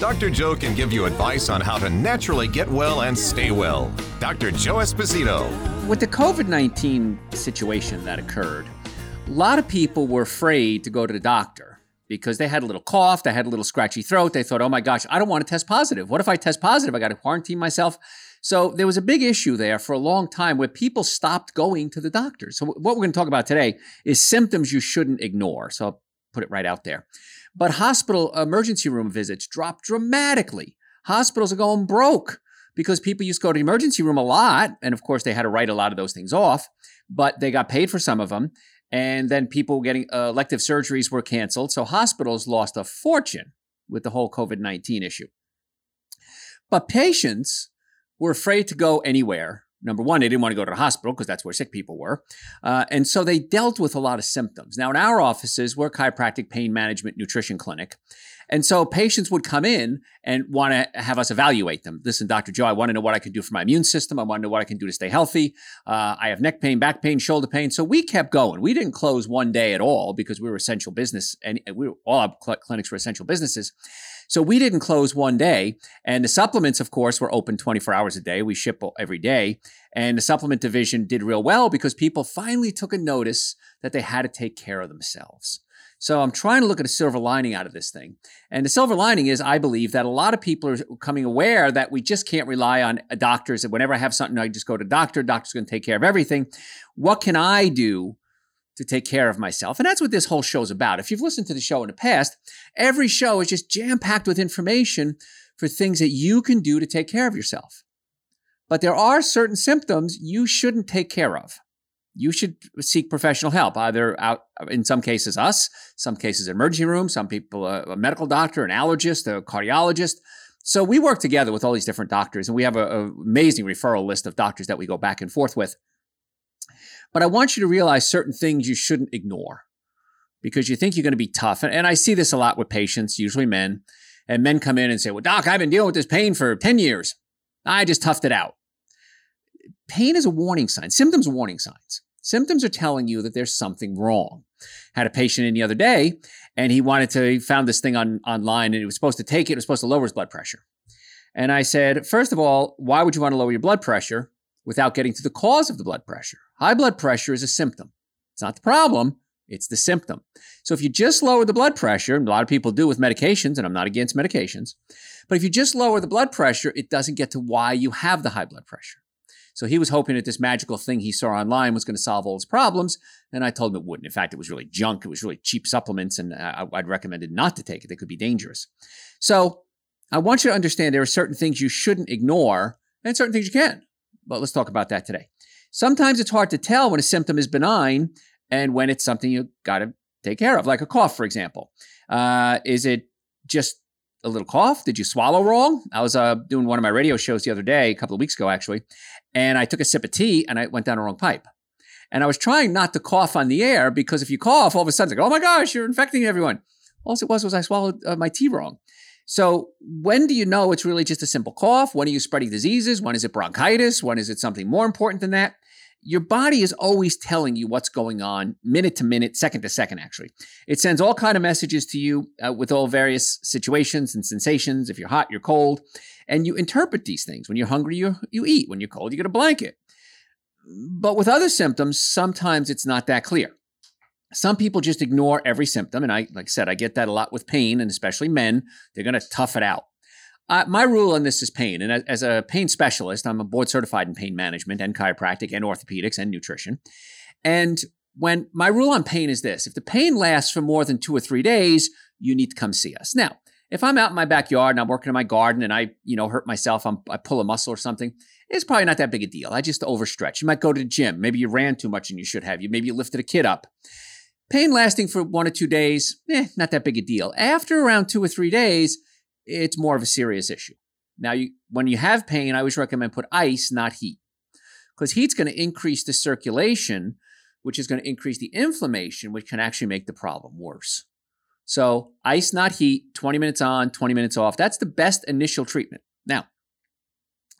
Dr. Joe can give you advice on how to naturally get well and stay well. Dr. Joe Esposito. With the COVID 19 situation that occurred, a lot of people were afraid to go to the doctor because they had a little cough, they had a little scratchy throat. They thought, oh my gosh, I don't want to test positive. What if I test positive? I got to quarantine myself. So there was a big issue there for a long time where people stopped going to the doctor. So what we're going to talk about today is symptoms you shouldn't ignore. So I'll put it right out there. But hospital emergency room visits dropped dramatically. Hospitals are going broke because people used to go to the emergency room a lot. And of course, they had to write a lot of those things off, but they got paid for some of them. And then people getting uh, elective surgeries were canceled. So hospitals lost a fortune with the whole COVID 19 issue. But patients were afraid to go anywhere number one, they didn't want to go to the hospital because that's where sick people were. Uh, and so they dealt with a lot of symptoms. Now, in our offices, we're a chiropractic pain management nutrition clinic. And so patients would come in and want to have us evaluate them. Listen, Dr. Joe, I want to know what I can do for my immune system. I want to know what I can do to stay healthy. Uh, I have neck pain, back pain, shoulder pain. So we kept going. We didn't close one day at all because we were essential business and we were, all our cl- clinics were essential businesses. So we didn't close one day. And the supplements, of course, were open 24 hours a day. We ship every day. And the supplement division did real well because people finally took a notice that they had to take care of themselves. So I'm trying to look at a silver lining out of this thing. And the silver lining is I believe that a lot of people are coming aware that we just can't rely on doctors. That whenever I have something, I just go to doctor. Doctor's going to take care of everything. What can I do to take care of myself. And that's what this whole show's about. If you've listened to the show in the past, every show is just jam packed with information for things that you can do to take care of yourself. But there are certain symptoms you shouldn't take care of. You should seek professional help, either out, in some cases, us, some cases, emergency room, some people, a, a medical doctor, an allergist, a cardiologist. So we work together with all these different doctors, and we have an amazing referral list of doctors that we go back and forth with. But I want you to realize certain things you shouldn't ignore because you think you're going to be tough. And, and I see this a lot with patients, usually men. And men come in and say, Well, doc, I've been dealing with this pain for 10 years. I just toughed it out. Pain is a warning sign. Symptoms are warning signs. Symptoms are telling you that there's something wrong. Had a patient in the other day, and he wanted to, he found this thing on online, and he was supposed to take it. It was supposed to lower his blood pressure. And I said, first of all, why would you want to lower your blood pressure? without getting to the cause of the blood pressure. High blood pressure is a symptom. It's not the problem, it's the symptom. So if you just lower the blood pressure, and a lot of people do with medications, and I'm not against medications, but if you just lower the blood pressure, it doesn't get to why you have the high blood pressure. So he was hoping that this magical thing he saw online was going to solve all his problems, and I told him it wouldn't. In fact, it was really junk. It was really cheap supplements, and I, would recommended not to take it. They could be dangerous. So I want you to understand there are certain things you shouldn't ignore, and certain things you can. But let's talk about that today. Sometimes it's hard to tell when a symptom is benign and when it's something you got to take care of, like a cough, for example. Uh, is it just a little cough? Did you swallow wrong? I was uh, doing one of my radio shows the other day, a couple of weeks ago, actually, and I took a sip of tea and I went down the wrong pipe. And I was trying not to cough on the air because if you cough, all of a sudden like, oh my gosh, you're infecting everyone. All it was was I swallowed uh, my tea wrong. So, when do you know it's really just a simple cough? When are you spreading diseases? When is it bronchitis? When is it something more important than that? Your body is always telling you what's going on minute to minute, second to second, actually. It sends all kind of messages to you uh, with all various situations and sensations. If you're hot, you're cold. And you interpret these things. When you're hungry, you, you eat. When you're cold, you get a blanket. But with other symptoms, sometimes it's not that clear. Some people just ignore every symptom. And I, like I said, I get that a lot with pain, and especially men, they're going to tough it out. Uh, my rule on this is pain. And as, a pain specialist, I'm a board certified in pain management and chiropractic and orthopedics and nutrition. And when my rule on pain is this if the pain lasts for more than two or three days, you need to come see us. Now, if I'm out in my backyard and I'm working in my garden and I, you know, hurt myself, I'm, I pull a muscle or something, it's probably not that big a deal. I just overstretch. You might go to the gym. Maybe you ran too much and you should have. You maybe you lifted a kid up. Pain lasting for one or two days, eh, not that big a deal. After around two or three days, it's more of a serious issue. Now, you, when you have pain, I always recommend put ice, not heat. because heat's going to increase the circulation, which is going to increase the inflammation, which can actually make the problem worse. So, ice, not heat, 20 minutes on, 20 minutes off. That's the best initial treatment. Now,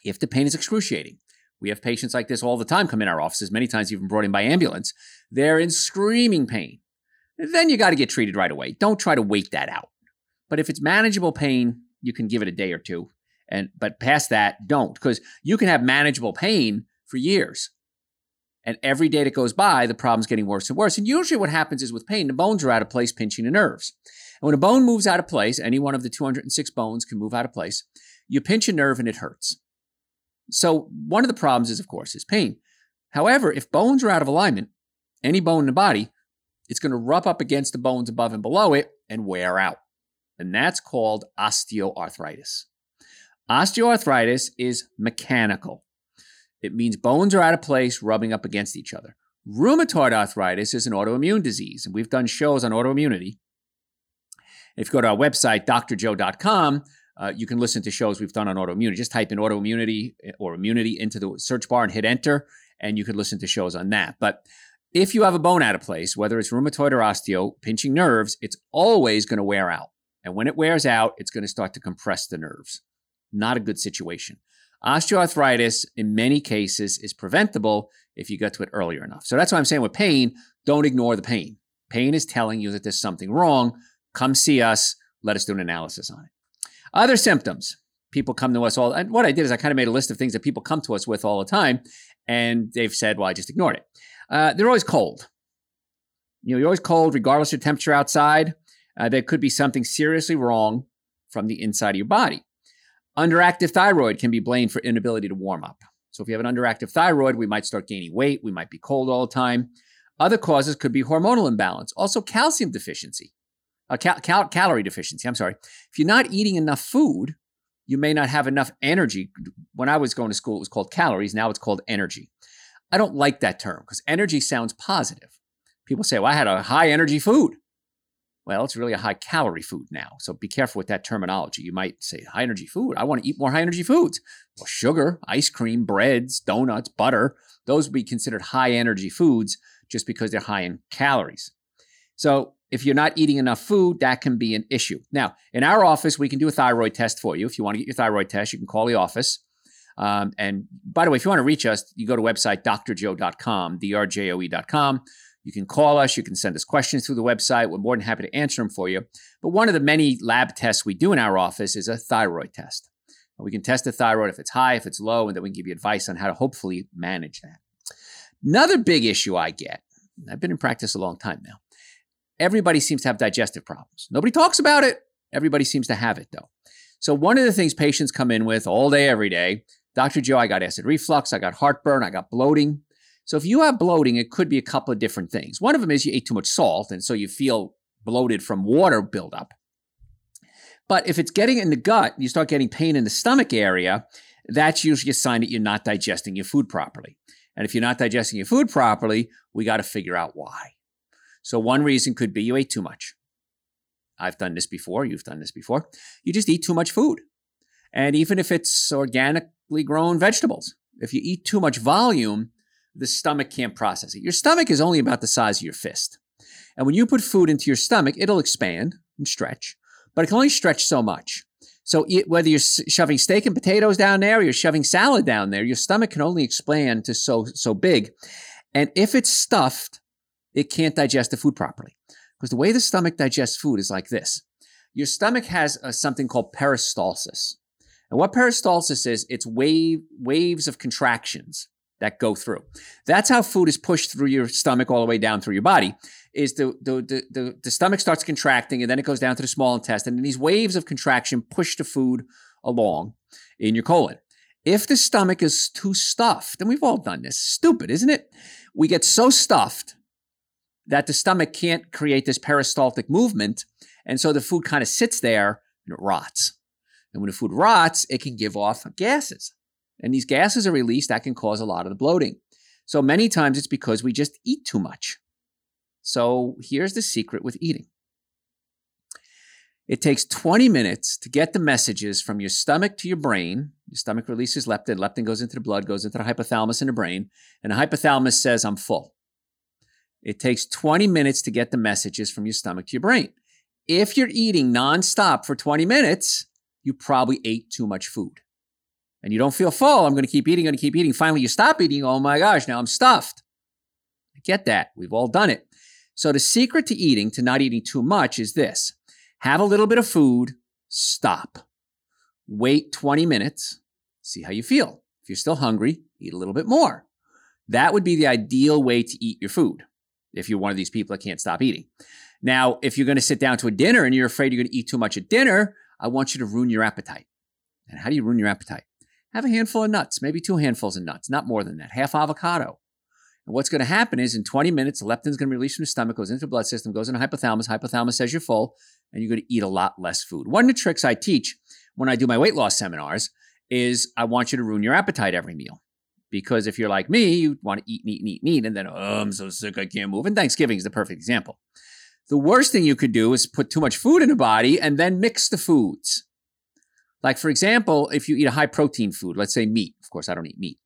if the pain is excruciating, we have patients like this all the time come in our offices, many times even brought in by ambulance. They're in screaming pain. Then you got to get treated right away. Don't try to wait that out. But if it's manageable pain, you can give it a day or two. And but past that, don't because you can have manageable pain for years. And every day that goes by, the problem's getting worse and worse. And usually what happens is with pain, the bones are out of place pinching the nerves. And when a bone moves out of place, any one of the 206 bones can move out of place, you pinch a nerve and it hurts. So one of the problems is, of course, is pain. However, if bones are out of alignment, any bone in the body, it's going to rub up against the bones above and below it and wear out. And that's called osteoarthritis. Osteoarthritis is mechanical. It means bones are out of place, rubbing up against each other. Rheumatoid arthritis is an autoimmune disease, and we've done shows on autoimmunity. If you go to our website, drjoe.com, uh, you can listen to shows we've done on autoimmunity. Just type in autoimmunity eh, or immunity into the search bar and hit enter, and you can listen to shows on that. But if you have a bone out of place, whether it's rheumatoid or osteo, pinching nerves, it's always going to wear out. And when it wears out, it's going to start to compress the nerves. Not a good situation. Osteoarthritis, in many cases, is preventable if you get to it earlier enough. So that's why I'm saying with pain, don't ignore the pain. Pain is telling you that there's something wrong. Come see us. Let us do an analysis on it. Other symptoms. People come to us all, and what I did is I kind of made a list of things that people come to us with all the time, and they've said, well, I just ignored it. Uh, they're always cold. You know, you're always cold regardless of temperature outside. Uh, there could be something seriously wrong from the inside of your body. Underactive thyroid can be blamed for inability to warm up. So if you have an underactive thyroid, we might start gaining weight. We might be cold all the time. Other causes could be hormonal imbalance, also calcium deficiency uh, cal- cal- calorie deficiency. I'm sorry. If you're not eating enough food, you may not have enough energy. When I was going to school, it was called calories. Now it's called energy. I don't like that term because energy sounds positive. People say, well, I had a high energy food. Well, it's really a high calorie food now. So be careful with that terminology. You might say, high energy food. I want to eat more high energy foods. Well, sugar, ice cream, breads, donuts, butter, those would be considered high energy foods just because they're high in calories. So if you're not eating enough food, that can be an issue. Now, in our office, we can do a thyroid test for you. If you want to get your thyroid test, you can call the office. Um, and by the way, if you want to reach us, you go to website drjoe.com, drjoe.com. You can call us. You can send us questions through the website. We're more than happy to answer them for you. But one of the many lab tests we do in our office is a thyroid test. We can test the thyroid if it's high, if it's low, and then we can give you advice on how to hopefully manage that. Another big issue I get, I've been in practice a long time now, everybody seems to have digestive problems. Nobody talks about it. Everybody seems to have it though. So one of the things patients come in with all day, every day, Dr. Joe, I got acid reflux, I got heartburn, I got bloating. So if you have bloating, it could be a couple of different things. One of them is you ate too much salt, and so you feel bloated from water buildup. But if it's getting in the gut, you start getting pain in the stomach area, that's usually a sign that you're not digesting your food properly. And if you're not digesting your food properly, we got to figure out why. So one reason could be you ate too much. I've done this before. You've done this before. You just eat too much food. And even if it's organically grown vegetables, if you eat too much volume, the stomach can't process it. Your stomach is only about the size of your fist. And when you put food into your stomach, it'll expand and stretch, but it can only stretch so much. So whether you're shoving steak and potatoes down there or you're shoving salad down there, your stomach can only expand to so so big. And if it's stuffed, it can't digest the food properly. Because the way the stomach digests food is like this. Your stomach has a, something called peristalsis. And what peristalsis is, it's wave, waves of contractions that go through. That's how food is pushed through your stomach all the way down through your body. Is the, the, the, the, stomach starts contracting and then it goes down to the small intestine. And these waves of contraction push the food along in your colon. If the stomach is too stuffed, and we've all done this, stupid, isn't it? We get so stuffed that the stomach can't create this peristaltic movement. And so the food kind of sits there and it rots. And when the food rots, it can give off gases. And these gases are released, that can cause a lot of the bloating. So many times it's because we just eat too much. So here's the secret with eating it takes 20 minutes to get the messages from your stomach to your brain. Your stomach releases leptin. Leptin goes into the blood, goes into the hypothalamus in the brain, and the hypothalamus says, I'm full. It takes 20 minutes to get the messages from your stomach to your brain. If you're eating nonstop for 20 minutes, you probably ate too much food. And you don't feel full. I'm going to keep eating, going to keep eating. Finally, you stop eating. Oh my gosh, now I'm stuffed. I get that. We've all done it. So, the secret to eating, to not eating too much, is this have a little bit of food, stop. Wait 20 minutes, see how you feel. If you're still hungry, eat a little bit more. That would be the ideal way to eat your food if you're one of these people that can't stop eating. Now, if you're going to sit down to a dinner and you're afraid you're going to eat too much at dinner, I want you to ruin your appetite. And how do you ruin your appetite? Have a handful of nuts, maybe two handfuls of nuts, not more than that, half avocado. And what's going to happen is in 20 minutes, leptin's going to be released from the stomach, goes into the blood system, goes into hypothalamus. Hypothalamus says you're full, and you're going to eat a lot less food. One of the tricks I teach when I do my weight loss seminars is I want you to ruin your appetite every meal. Because if you're like me, you want to eat, eat, eat, eat, and then, oh, I'm so sick, I can't move. And Thanksgiving is the perfect example. The worst thing you could do is put too much food in the body and then mix the foods. Like, for example, if you eat a high protein food, let's say meat, of course, I don't eat meat,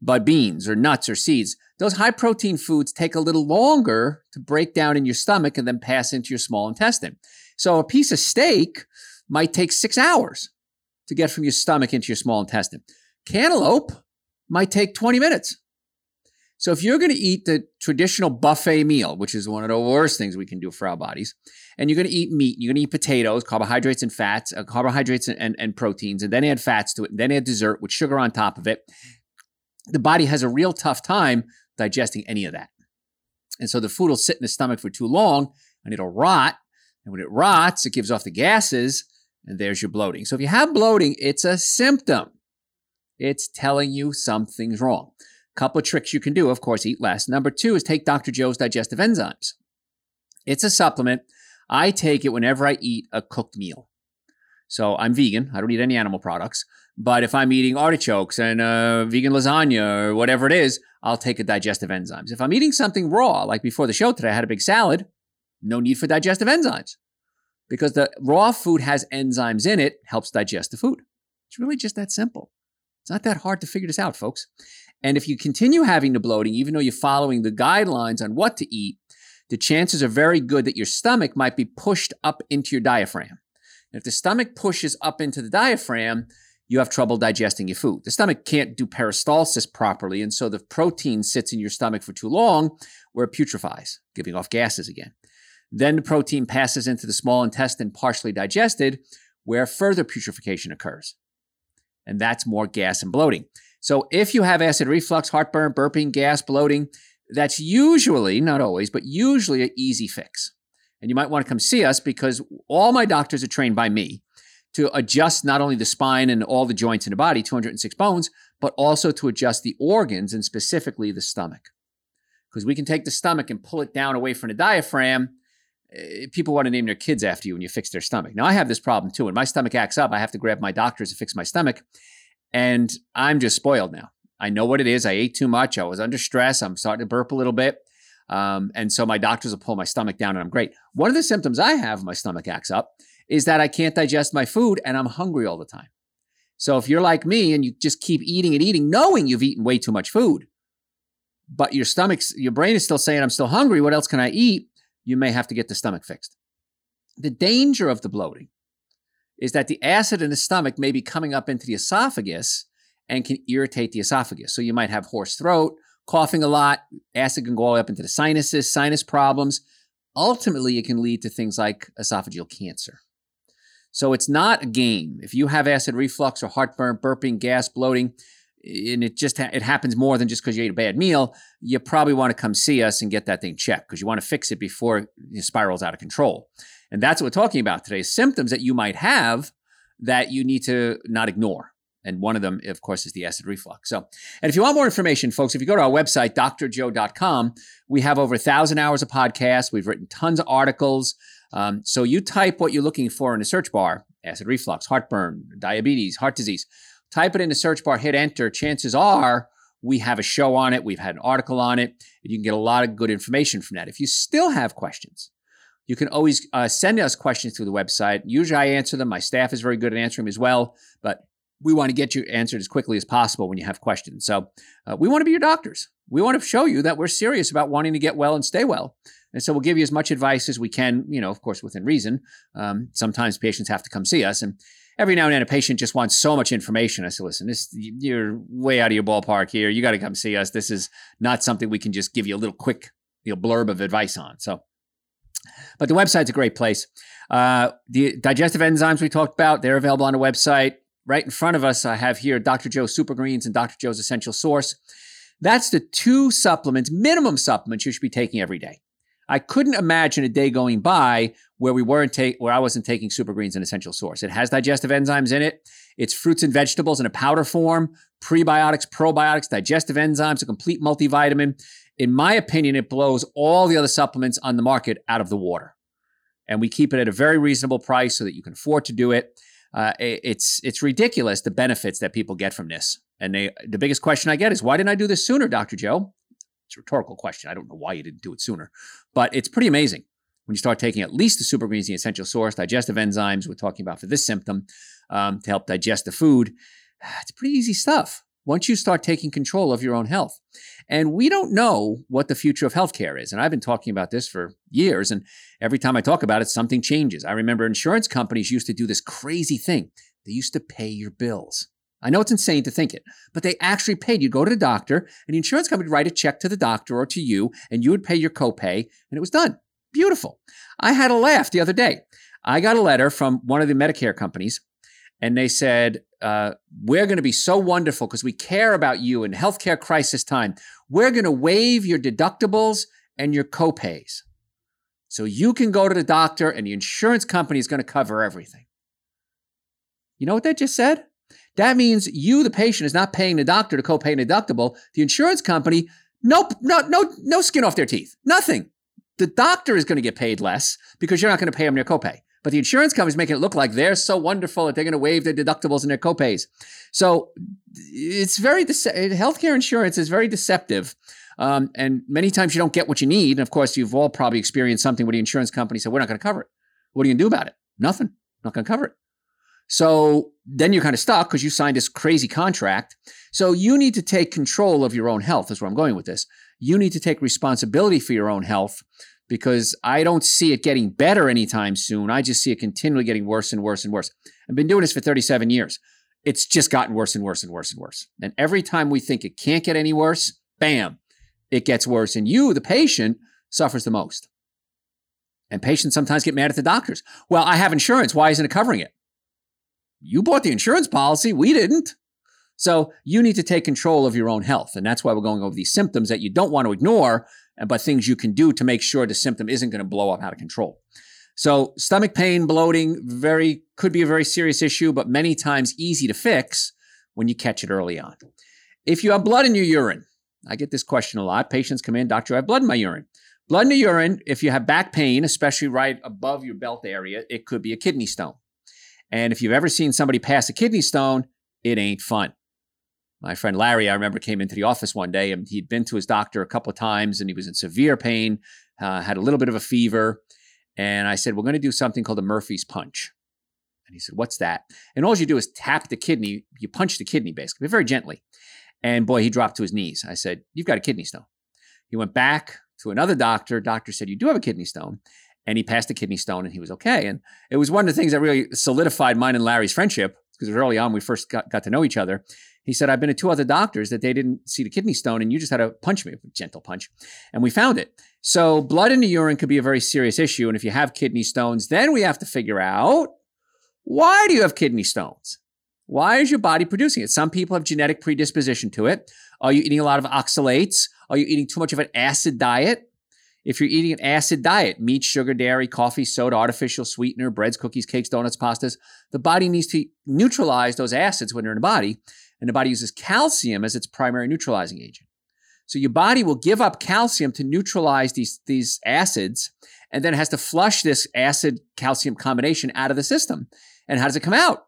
but beans or nuts or seeds, those high protein foods take a little longer to break down in your stomach and then pass into your small intestine. So a piece of steak might take six hours to get from your stomach into your small intestine. Cantaloupe might take 20 minutes. So if you're going to eat the traditional buffet meal, which is one of the worst things we can do for our bodies, and you're going to eat meat, you're going to eat potatoes, carbohydrates and fats, uh, carbohydrates and, and, and proteins, and then add fats to it, and then add dessert with sugar on top of it, the body has a real tough time digesting any of that. And so the food will sit in the stomach for too long and it'll rot. And when it rots, it gives off the gases, and there's your bloating. So if you have bloating, it's a symptom. It's telling you something's wrong. Couple of tricks you can do, of course, eat less. Number two is take Dr. Joe's digestive enzymes. It's a supplement. I take it whenever I eat a cooked meal. So I'm vegan. I don't eat any animal products. But if I'm eating artichokes and uh, vegan lasagna or whatever it is, I'll take a digestive enzymes. If I'm eating something raw, like before the show today, I had a big salad, no need for digestive enzymes because the raw food has enzymes in it, helps digest the food. It's really just that simple. It's not that hard to figure this out, folks. And if you continue having the bloating, even though you're following the guidelines on what to eat, the chances are very good that your stomach might be pushed up into your diaphragm. And if the stomach pushes up into the diaphragm, you have trouble digesting your food. The stomach can't do peristalsis properly, and so the protein sits in your stomach for too long where it putrefies, giving off gases again. Then the protein passes into the small intestine, partially digested, where further putrefaction occurs. And that's more gas and bloating. So if you have acid reflux, heartburn, burping, gas, bloating, that's usually, not always, but usually an easy fix. And you might want to come see us because all my doctors are trained by me to adjust not only the spine and all the joints in the body, 206 bones, but also to adjust the organs and specifically the stomach. Because we can take the stomach and pull it down away from the diaphragm. Eh, people want to name their kids after you when you fix their stomach. Now, I have this problem too. When my stomach acts up, I have to grab my doctors to fix my stomach. And I'm just spoiled now. I know what it is. I ate too much. I was under stress. I'm starting to burp a little bit. Um, and so my doctors will pull my stomach down and I'm great. One of the symptoms I have my stomach acts up is that I can't digest my food and I'm hungry all the time. So if you're like me and you just keep eating and eating, knowing you've eaten way too much food, but your stomach's, your brain is still saying, I'm still hungry. What else can I eat? You may have to get the stomach fixed. The danger of the bloating is that the acid in the stomach may be coming up into the esophagus and can irritate the esophagus. So you might have hoarse throat, coughing a lot, acid can go all the way up into the sinuses, sinus problems. Ultimately, it can lead to things like esophageal cancer. So it's not a game. If you have acid reflux or heartburn, burping, gas, bloating, and it just ha- it happens more than just because you ate a bad meal, you probably want to come see us and get that thing checked because you want to fix it before it spirals out of control. And that's what we're talking about today symptoms that you might have that you need to not ignore. And one of them, of course, is the acid reflux. So, and if you want more information, folks, if you go to our website, drjoe.com, we have over a thousand hours of podcasts. We've written tons of articles. Um, so you type what you're looking for in the search bar acid reflux, heartburn, diabetes, heart disease. Type it in the search bar, hit enter. Chances are we have a show on it. We've had an article on it. You can get a lot of good information from that. If you still have questions, you can always uh, send us questions through the website. Usually I answer them. My staff is very good at answering them as well. But we want to get you answered as quickly as possible when you have questions. So uh, we want to be your doctors. We want to show you that we're serious about wanting to get well and stay well. And so we'll give you as much advice as we can, you know, of course, within reason. Um, sometimes patients have to come see us. And every now and then a patient just wants so much information. I say, listen, this, you're way out of your ballpark here. You got to come see us. This is not something we can just give you a little quick you know, blurb of advice on. So, but the website's a great place. Uh, the digestive enzymes we talked about, they're available on the website. Right in front of us, I have here Dr. Joe's Super Greens and Dr. Joe's Essential Source. That's the two supplements, minimum supplements you should be taking every day. I couldn't imagine a day going by where we weren't take where I wasn't taking super greens and essential source. It has digestive enzymes in it. It's fruits and vegetables in a powder form, prebiotics, probiotics, digestive enzymes, a complete multivitamin. In my opinion, it blows all the other supplements on the market out of the water. And we keep it at a very reasonable price so that you can afford to do it. Uh, it's it's ridiculous the benefits that people get from this. And they, the biggest question I get is, why didn't I do this sooner, Dr. Joe? It's a rhetorical question. I don't know why you didn't do it sooner, but it's pretty amazing when you start taking at least the super the essential source, digestive enzymes we're talking about for this symptom um, to help digest the food. It's pretty easy stuff once you start taking control of your own health. And we don't know what the future of healthcare is. And I've been talking about this for years. And every time I talk about it, something changes. I remember insurance companies used to do this crazy thing. They used to pay your bills. I know it's insane to think it, but they actually paid. You'd go to the doctor, and the insurance company would write a check to the doctor or to you, and you would pay your copay, and it was done. Beautiful. I had a laugh the other day. I got a letter from one of the Medicare companies, and they said, uh, We're going to be so wonderful because we care about you in healthcare crisis time. We're going to waive your deductibles and your copays. So you can go to the doctor, and the insurance company is going to cover everything. You know what that just said? That means you, the patient, is not paying the doctor to copay and deductible. The insurance company, nope, no, no, no skin off their teeth. Nothing. The doctor is going to get paid less because you're not going to pay them their copay. But the insurance company is making it look like they're so wonderful that they're going to waive their deductibles and their copays. So it's very dece- healthcare insurance is very deceptive. Um, and many times you don't get what you need. And of course, you've all probably experienced something where the insurance company said, "We're not going to cover it." What are you going to do about it? Nothing. Not going to cover it. So then you're kind of stuck because you signed this crazy contract. So you need to take control of your own health, is where I'm going with this. You need to take responsibility for your own health because I don't see it getting better anytime soon. I just see it continually getting worse and worse and worse. I've been doing this for 37 years. It's just gotten worse and worse and worse and worse. And every time we think it can't get any worse, bam, it gets worse. And you, the patient, suffers the most. And patients sometimes get mad at the doctors. Well, I have insurance. Why isn't it covering it? You bought the insurance policy, we didn't. So you need to take control of your own health. And that's why we're going over these symptoms that you don't want to ignore, but things you can do to make sure the symptom isn't going to blow up out of control. So stomach pain, bloating, very could be a very serious issue, but many times easy to fix when you catch it early on. If you have blood in your urine, I get this question a lot. Patients come in, doctor, I have blood in my urine. Blood in the urine, if you have back pain, especially right above your belt area, it could be a kidney stone. And if you've ever seen somebody pass a kidney stone, it ain't fun. My friend Larry, I remember, came into the office one day and he'd been to his doctor a couple of times and he was in severe pain, uh, had a little bit of a fever. And I said, We're going to do something called a Murphy's Punch. And he said, What's that? And all you do is tap the kidney, you punch the kidney basically, very gently. And boy, he dropped to his knees. I said, You've got a kidney stone. He went back to another doctor. Doctor said, You do have a kidney stone and he passed a kidney stone and he was okay. And it was one of the things that really solidified mine and Larry's friendship because early on we first got, got to know each other. He said, I've been to two other doctors that they didn't see the kidney stone and you just had to punch me, a gentle punch. And we found it. So blood in the urine could be a very serious issue. And if you have kidney stones, then we have to figure out why do you have kidney stones? Why is your body producing it? Some people have genetic predisposition to it. Are you eating a lot of oxalates? Are you eating too much of an acid diet? If you're eating an acid diet, meat, sugar, dairy, coffee, soda, artificial sweetener, breads, cookies, cakes, donuts, pastas, the body needs to neutralize those acids when they're in the body, and the body uses calcium as its primary neutralizing agent. So your body will give up calcium to neutralize these, these acids, and then it has to flush this acid calcium combination out of the system. And how does it come out?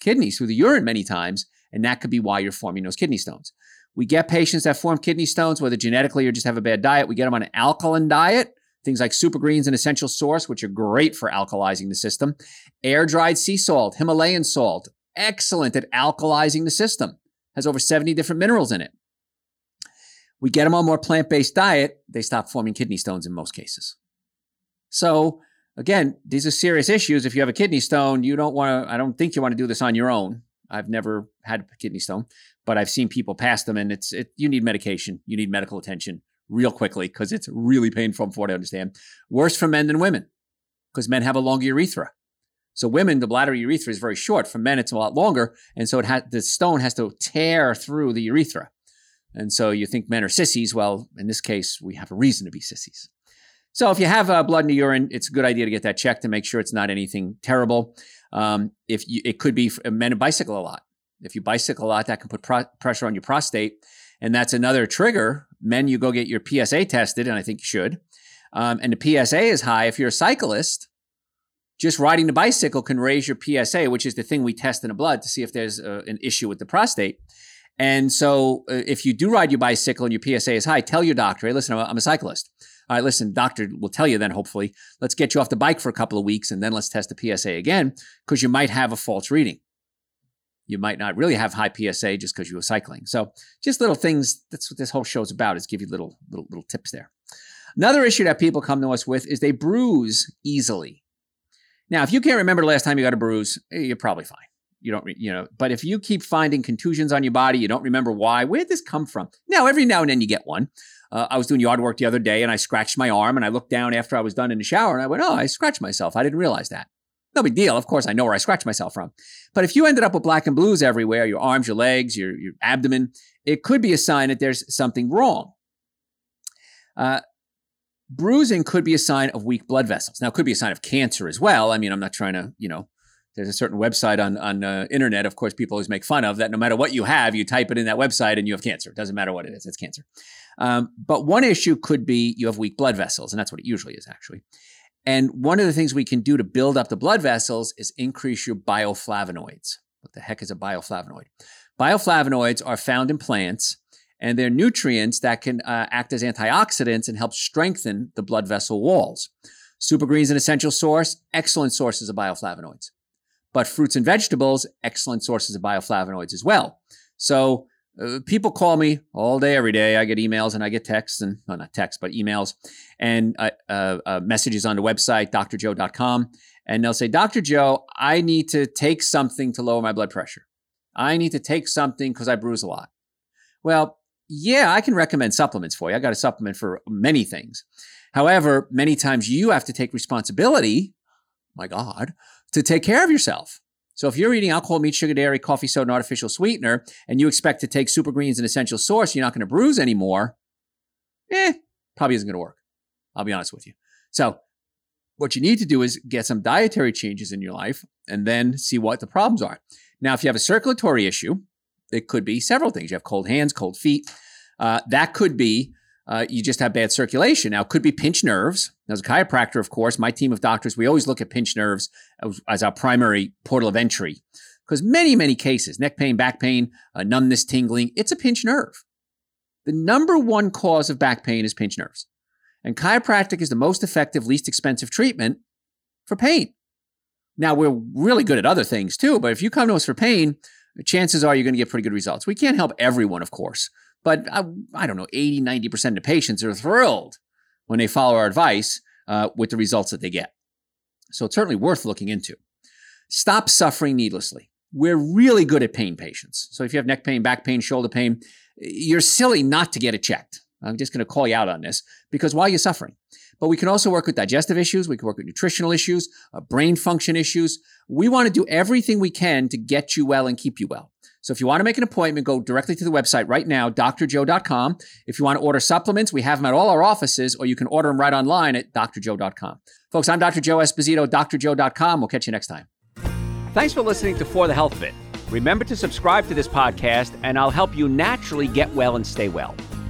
Kidneys, through the urine many times, and that could be why you're forming those kidney stones. We get patients that form kidney stones, whether genetically or just have a bad diet. We get them on an alkaline diet, things like super greens and essential source, which are great for alkalizing the system. Air dried sea salt, Himalayan salt, excellent at alkalizing the system, has over 70 different minerals in it. We get them on more plant based diet, they stop forming kidney stones in most cases. So, again, these are serious issues. If you have a kidney stone, you don't want to, I don't think you want to do this on your own. I've never had a kidney stone, but I've seen people pass them and it's, it, you need medication, you need medical attention real quickly because it's really painful what I understand. Worse for men than women because men have a longer urethra. So women, the bladder urethra is very short. For men, it's a lot longer, and so it has the stone has to tear through the urethra. And so you think men are sissies. Well, in this case, we have a reason to be sissies. So if you have uh, blood in the urine, it's a good idea to get that checked to make sure it's not anything terrible. Um, if you, it could be men bicycle a lot. If you bicycle a lot, that can put pro- pressure on your prostate, and that's another trigger. Men, you go get your PSA tested, and I think you should. Um, and the PSA is high. If you're a cyclist, just riding the bicycle can raise your PSA, which is the thing we test in the blood to see if there's a, uh, an issue with the prostate. And so, uh, if you do ride your bicycle and your PSA is high, tell your doctor, hey, listen, I'm a, I'm a cyclist. All right, listen, doctor will tell you then, hopefully, let's get you off the bike for a couple of weeks and then let's test the PSA again because you might have a false reading. You might not really have high PSA just because you were cycling. So, just little things. That's what this whole show is about: is give you little little little tips there. Another issue that people come to us with is they bruise easily. Now, if you can't remember the last time you got a bruise, eh, you're probably fine. You don't, you know, but if you keep finding contusions on your body, you don't remember why, where did this come from? Now, every now and then you get one. Uh, I was doing yard work the other day and I scratched my arm and I looked down after I was done in the shower and I went, oh, I scratched myself. I didn't realize that. No big deal. Of course, I know where I scratched myself from. But if you ended up with black and blues everywhere, your arms, your legs, your, your abdomen, it could be a sign that there's something wrong. Uh, bruising could be a sign of weak blood vessels. Now, it could be a sign of cancer as well. I mean, I'm not trying to, you know, there's a certain website on on uh, internet. Of course, people always make fun of that. No matter what you have, you type it in that website and you have cancer. It doesn't matter what it is; it's cancer. Um, but one issue could be you have weak blood vessels, and that's what it usually is, actually. And one of the things we can do to build up the blood vessels is increase your bioflavonoids. What the heck is a bioflavonoid? Bioflavonoids are found in plants and they're nutrients that can uh, act as antioxidants and help strengthen the blood vessel walls. Super Greens an essential source, excellent sources of bioflavonoids. But fruits and vegetables, excellent sources of bioflavonoids as well. So uh, people call me all day, every day. I get emails and I get texts and, not texts, but emails and uh, uh, uh messages on the website, drjoe.com. And they'll say, Dr. Joe, I need to take something to lower my blood pressure. I need to take something because I bruise a lot. Well, yeah, I can recommend supplements for you. I got a supplement for many things. However, many times you have to take responsibility, my God, to take care of yourself. So if you're eating alcohol, meat, sugar, dairy, coffee, soda, and artificial sweetener, and you expect to take super greens and essential source, you're not going to bruise anymore, eh, probably isn't going to work. I'll be honest with you. So what you need to do is get some dietary changes in your life and then see what the problems are. Now, if you have a circulatory issue, it could be several things. You have cold hands, cold feet. Uh, that could be uh, you just have bad circulation. Now, it could be pinched nerves. As a chiropractor, of course, my team of doctors, we always look at pinched nerves as, as our primary portal of entry because many, many cases, neck pain, back pain, uh, numbness, tingling, it's a pinched nerve. The number one cause of back pain is pinched nerves. And chiropractic is the most effective, least expensive treatment for pain. Now, we're really good at other things too, but if you come to us for pain, chances are you're going to get pretty good results. We can't help everyone, of course, but I, I don't know, 80, 90% of the patients are thrilled when they follow our advice uh, with the results that they get. So it's certainly worth looking into. Stop suffering needlessly. We're really good at pain patients. So if you have neck pain, back pain, shoulder pain, you're silly not to get it checked. I'm just going to call you out on this because why are you suffering? But we can also work with digestive issues. We can work with nutritional issues, uh, brain function issues. We want to do everything we can to get you well and keep you well. So if you want to make an appointment, go directly to the website right now, drjoe.com. If you want to order supplements, we have them at all our offices, or you can order them right online at drjoe.com. Folks, I'm Dr. Joe Esposito, drjoe.com. We'll catch you next time. Thanks for listening to For the Health of It. Remember to subscribe to this podcast, and I'll help you naturally get well and stay well.